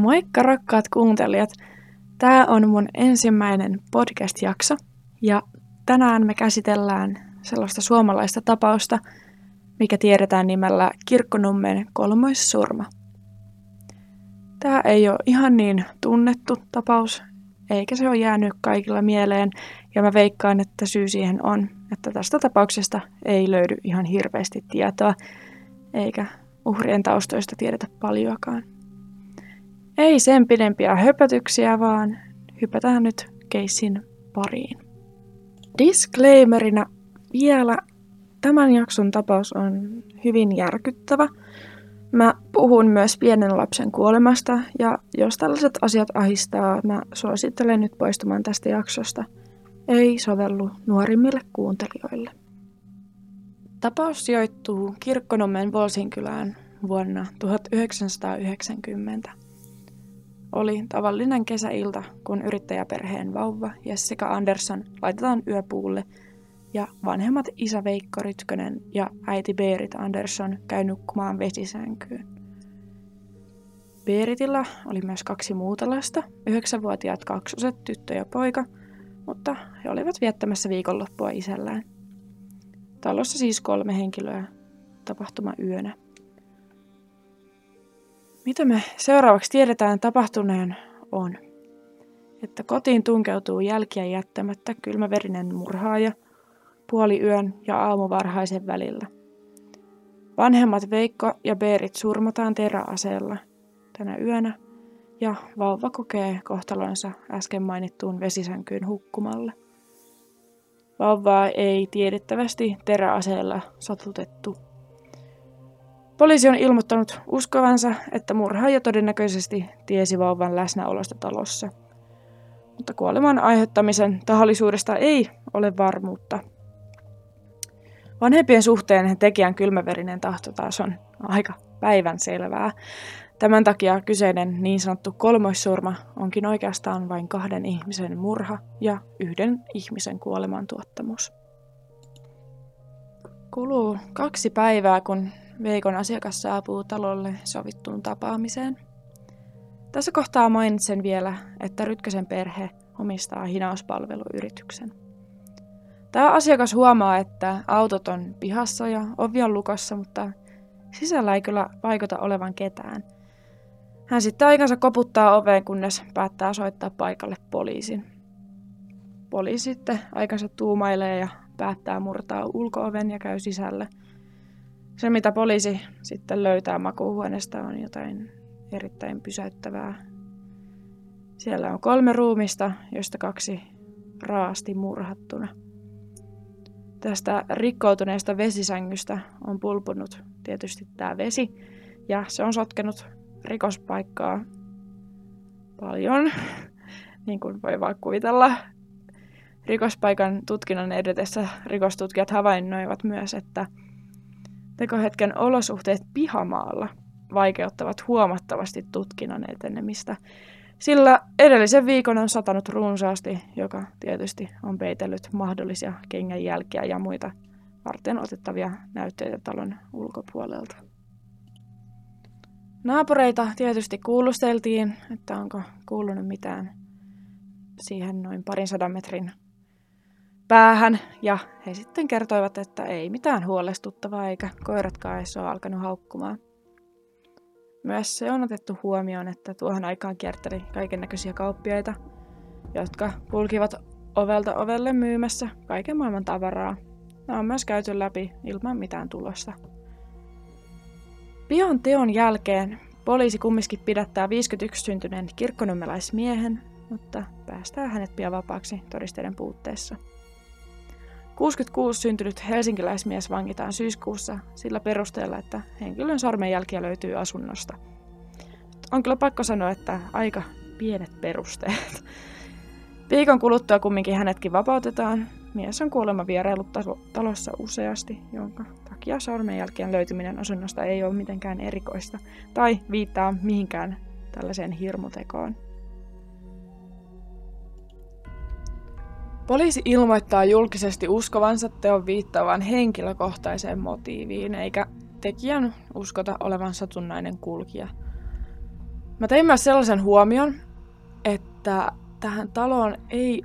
Moikka rakkaat kuuntelijat! Tämä on mun ensimmäinen podcast-jakso ja tänään me käsitellään sellaista suomalaista tapausta, mikä tiedetään nimellä Kirkkonummen kolmoissurma. Tämä ei ole ihan niin tunnettu tapaus, eikä se ole jäänyt kaikilla mieleen, ja mä veikkaan, että syy siihen on, että tästä tapauksesta ei löydy ihan hirveästi tietoa, eikä uhrien taustoista tiedetä paljoakaan. Ei sen pidempiä höpötyksiä, vaan hypätään nyt keissin pariin. Disclaimerina vielä tämän jakson tapaus on hyvin järkyttävä. Mä puhun myös pienen lapsen kuolemasta ja jos tällaiset asiat ahistaa, mä suosittelen nyt poistumaan tästä jaksosta. Ei sovellu nuorimmille kuuntelijoille. Tapaus sijoittuu Kirkkonommen Volsinkylään vuonna 1990. Oli tavallinen kesäilta, kun yrittäjäperheen vauva Jessica Andersson laitetaan yöpuulle ja vanhemmat isä Veikko Rytkönen ja äiti Berit Andersson käy nukkumaan vesisänkyyn. Beritillä oli myös kaksi muuta lasta, yhdeksänvuotiaat kaksoset, tyttö ja poika, mutta he olivat viettämässä viikonloppua isällään. Talossa siis kolme henkilöä tapahtuma yönä. Mitä me seuraavaksi tiedetään tapahtuneen on, että kotiin tunkeutuu jälkiä jättämättä kylmäverinen murhaaja puoli yön ja aamuvarhaisen välillä. Vanhemmat Veikko ja Berit surmataan teräaseella tänä yönä ja vauva kokee kohtalonsa äsken mainittuun vesisänkyyn hukkumalle. Vauvaa ei tiedettävästi teräaseella satutettu Poliisi on ilmoittanut uskovansa, että murhaaja todennäköisesti tiesi vauvan läsnäolosta talossa. Mutta kuoleman aiheuttamisen tahallisuudesta ei ole varmuutta. Vanhempien suhteen tekijän kylmäverinen tahto taas on aika päivän selvää. Tämän takia kyseinen niin sanottu kolmoissurma onkin oikeastaan vain kahden ihmisen murha ja yhden ihmisen kuolemantuottamus. Kuluu kaksi päivää, kun Veikon asiakas saapuu talolle sovittuun tapaamiseen. Tässä kohtaa mainitsen vielä, että Rytkösen perhe omistaa hinauspalveluyrityksen. Tämä asiakas huomaa, että autot on pihassa ja ovi on lukossa, mutta sisällä ei kyllä vaikuta olevan ketään. Hän sitten aikansa koputtaa oveen, kunnes päättää soittaa paikalle poliisin. Poliisi sitten aikansa tuumailee ja päättää murtaa ulkooven ja käy sisälle – se, mitä poliisi sitten löytää makuuhuoneesta, on jotain erittäin pysäyttävää. Siellä on kolme ruumista, joista kaksi raasti murhattuna. Tästä rikkoutuneesta vesisängystä on pulpunut tietysti tämä vesi, ja se on sotkenut rikospaikkaa paljon, niin kuin voi vaan kuvitella. Rikospaikan tutkinnan edetessä rikostutkijat havainnoivat myös, että Tekohetken olosuhteet pihamaalla vaikeuttavat huomattavasti tutkinnan etenemistä, sillä edellisen viikon on satanut runsaasti, joka tietysti on peitellyt mahdollisia kengänjälkiä ja muita varten otettavia näytteitä talon ulkopuolelta. Naapureita tietysti kuulusteltiin, että onko kuulunut mitään siihen noin parin sadan metrin päähän ja he sitten kertoivat, että ei mitään huolestuttavaa eikä koiratkaan edes ole alkanut haukkumaan. Myös se on otettu huomioon, että tuohon aikaan kierteli kaiken näköisiä kauppiaita, jotka kulkivat ovelta ovelle myymässä kaiken maailman tavaraa. Nämä on myös käyty läpi ilman mitään tulosta. Pian teon jälkeen poliisi kumminkin pidättää 51 syntyneen kirkkonummelaismiehen, mutta päästää hänet pian vapaaksi todisteiden puutteessa. 66 syntynyt helsinkiläismies vangitaan syyskuussa sillä perusteella, että henkilön sormenjälkiä löytyy asunnosta. On kyllä pakko sanoa, että aika pienet perusteet. Viikon kuluttua kumminkin hänetkin vapautetaan. Mies on kuolema vierailut talossa useasti, jonka takia sormenjälkien löytyminen asunnosta ei ole mitenkään erikoista tai viittaa mihinkään tällaiseen hirmutekoon. Poliisi ilmoittaa julkisesti uskovansa teon viittaavan henkilökohtaiseen motiiviin, eikä tekijän uskota olevan satunnainen kulkija. Mä tein myös sellaisen huomion, että tähän taloon ei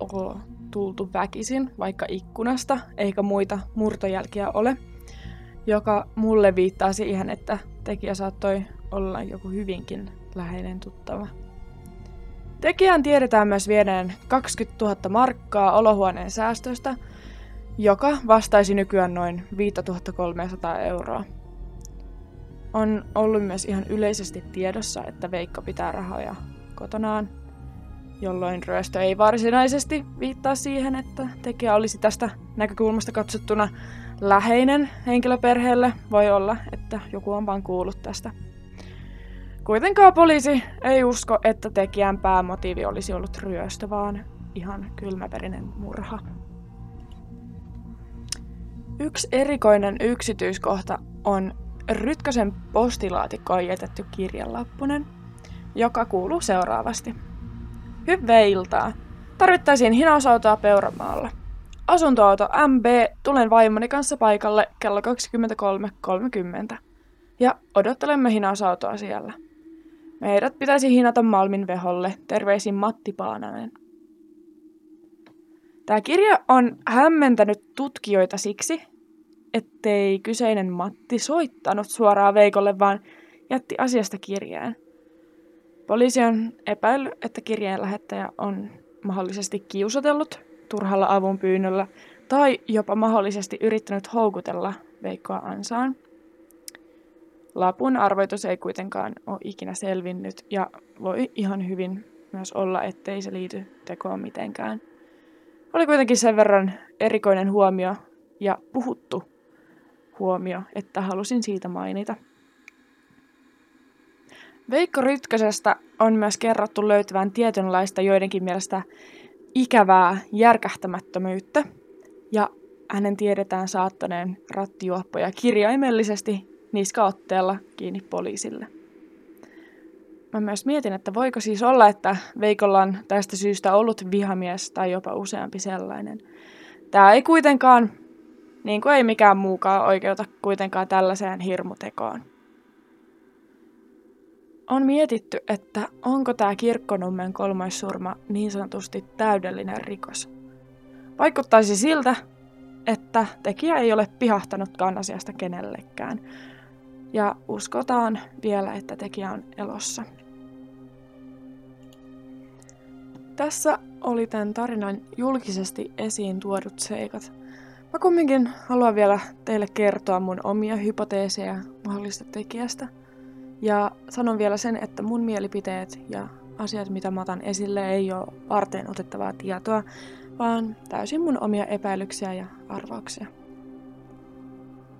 ole tultu väkisin, vaikka ikkunasta, eikä muita murtojälkiä ole, joka mulle viittaa siihen, että tekijä saattoi olla joku hyvinkin läheinen tuttava. Tekijän tiedetään myös vieneen 20 000 markkaa olohuoneen säästöstä, joka vastaisi nykyään noin 5300 euroa. On ollut myös ihan yleisesti tiedossa, että Veikko pitää rahoja kotonaan, jolloin ryöstö ei varsinaisesti viittaa siihen, että tekijä olisi tästä näkökulmasta katsottuna läheinen henkilöperheelle. Voi olla, että joku on vain kuullut tästä. Kuitenkaan poliisi ei usko, että tekijän päämotiivi olisi ollut ryöstö, vaan ihan kylmäperinen murha. Yksi erikoinen yksityiskohta on Rytkösen postilaatikkoon jätetty kirjanlappunen, joka kuuluu seuraavasti. Hyvää iltaa. Tarvittaisiin hinausautoa Peuramaalla. Asuntoauto MB, tulen vaimoni kanssa paikalle kello 23.30. Ja odottelemme hinausautoa siellä. Meidät pitäisi hinata Malmin veholle. Terveisin Matti Paananen. Tämä kirja on hämmentänyt tutkijoita siksi, ettei kyseinen Matti soittanut suoraan Veikolle, vaan jätti asiasta kirjeen. Poliisi on epäillyt, että kirjeen lähettäjä on mahdollisesti kiusatellut turhalla avunpyynnöllä tai jopa mahdollisesti yrittänyt houkutella Veikkoa ansaan. Lapun arvoitus ei kuitenkaan ole ikinä selvinnyt ja voi ihan hyvin myös olla, ettei se liity tekoon mitenkään. Oli kuitenkin sen verran erikoinen huomio ja puhuttu huomio, että halusin siitä mainita. Veikko Rytkösestä on myös kerrottu löytyvän tietynlaista joidenkin mielestä ikävää järkähtämättömyyttä, ja hänen tiedetään saattaneen rattijuoppoja kirjaimellisesti niskaotteella kiinni poliisille. Mä myös mietin, että voiko siis olla, että Veikolla on tästä syystä ollut vihamies tai jopa useampi sellainen. Tämä ei kuitenkaan, niin kuin ei mikään muukaan oikeuta kuitenkaan tällaiseen hirmutekoon. On mietitty, että onko tämä kirkkonummen kolmoissurma niin sanotusti täydellinen rikos. Vaikuttaisi siltä, että tekijä ei ole pihahtanutkaan asiasta kenellekään. Ja uskotaan vielä, että tekijä on elossa. Tässä oli tämän tarinan julkisesti esiin tuodut seikat. Mä kumminkin haluan vielä teille kertoa mun omia hypoteeseja mahdollista tekijästä – ja sanon vielä sen, että mun mielipiteet ja asiat, mitä mä otan esille, ei ole varten otettavaa tietoa, vaan täysin mun omia epäilyksiä ja arvauksia.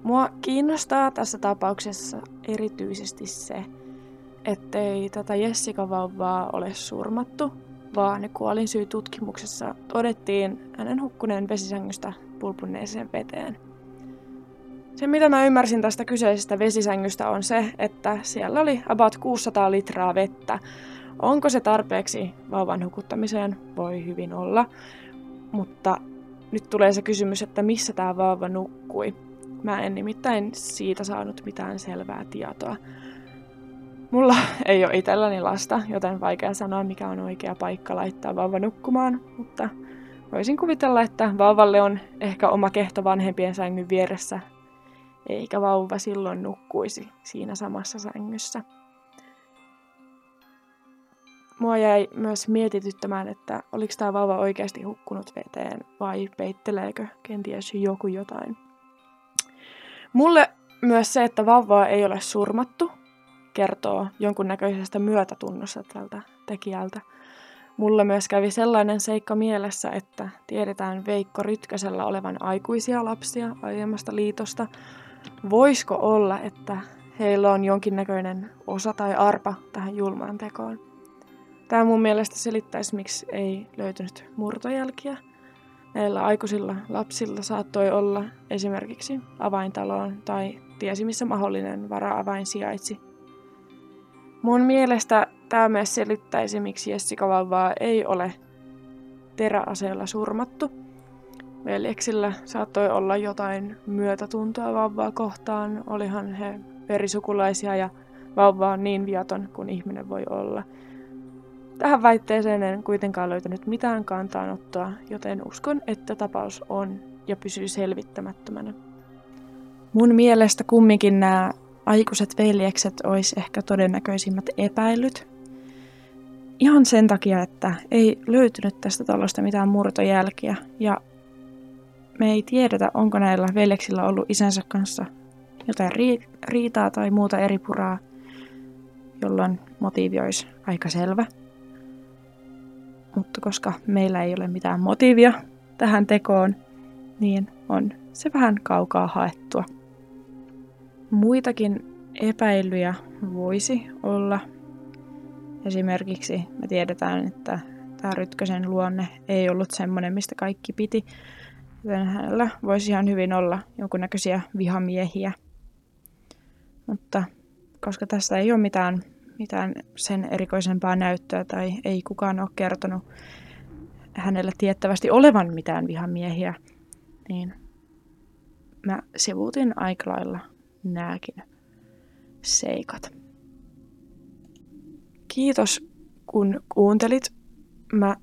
Mua kiinnostaa tässä tapauksessa erityisesti se, ettei tätä Jessica-vauvaa ole surmattu, vaan kuolin tutkimuksessa todettiin hänen hukkuneen vesisängystä pulpunneeseen veteen – se, mitä mä ymmärsin tästä kyseisestä vesisängystä, on se, että siellä oli about 600 litraa vettä. Onko se tarpeeksi vauvan hukuttamiseen? Voi hyvin olla. Mutta nyt tulee se kysymys, että missä tämä vauva nukkui. Mä en nimittäin siitä saanut mitään selvää tietoa. Mulla ei ole itselläni lasta, joten vaikea sanoa, mikä on oikea paikka laittaa vauva nukkumaan, mutta voisin kuvitella, että vauvalle on ehkä oma kehto vanhempien sängyn vieressä eikä vauva silloin nukkuisi siinä samassa sängyssä. Mua jäi myös mietityttämään, että oliko tämä vauva oikeasti hukkunut veteen vai peitteleekö kenties joku jotain. Mulle myös se, että vauvaa ei ole surmattu, kertoo jonkunnäköisestä myötätunnosta tältä tekijältä. Mulle myös kävi sellainen seikka mielessä, että tiedetään Veikko Rytkäsellä olevan aikuisia lapsia aiemmasta liitosta, Voisiko olla, että heillä on jonkinnäköinen osa tai arpa tähän julmaan tekoon? Tämä mun mielestä selittäisi, miksi ei löytynyt murtojälkiä. Näillä aikuisilla lapsilla saattoi olla esimerkiksi avaintaloon tai tiesi missä mahdollinen vara-avain sijaitsi. Mun mielestä tämä myös selittäisi, miksi Jessica vauvaa ei ole teräaseella surmattu, Veljeksillä saattoi olla jotain myötätuntoa vauvaa kohtaan, olihan he verisukulaisia ja vauva on niin viaton kuin ihminen voi olla. Tähän väitteeseen en kuitenkaan löytänyt mitään kantaanottoa, joten uskon, että tapaus on ja pysyy selvittämättömänä. Mun mielestä kumminkin nämä aikuiset veljekset olisi ehkä todennäköisimmät epäilyt. Ihan sen takia, että ei löytynyt tästä talosta mitään murtojälkiä ja me ei tiedetä, onko näillä veljeksillä ollut isänsä kanssa jotain riitaa tai muuta eri puraa, jolloin motiivi olisi aika selvä. Mutta koska meillä ei ole mitään motiivia tähän tekoon, niin on se vähän kaukaa haettua. Muitakin epäilyjä voisi olla. Esimerkiksi me tiedetään, että tämä Rytkösen luonne ei ollut semmoinen, mistä kaikki piti, joten hänellä voisi ihan hyvin olla jonkunnäköisiä vihamiehiä. Mutta koska tässä ei ole mitään, mitään sen erikoisempaa näyttöä tai ei kukaan ole kertonut hänellä tiettävästi olevan mitään vihamiehiä, niin mä sivuutin aika lailla nääkin seikat. Kiitos kun kuuntelit. Mä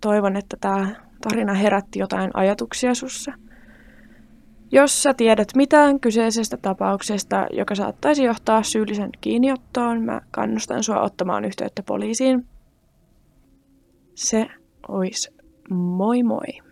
toivon, että tämä tarina herätti jotain ajatuksia sussa. Jos sä tiedät mitään kyseisestä tapauksesta, joka saattaisi johtaa syyllisen kiinniottoon, mä kannustan sua ottamaan yhteyttä poliisiin. Se olisi moi moi.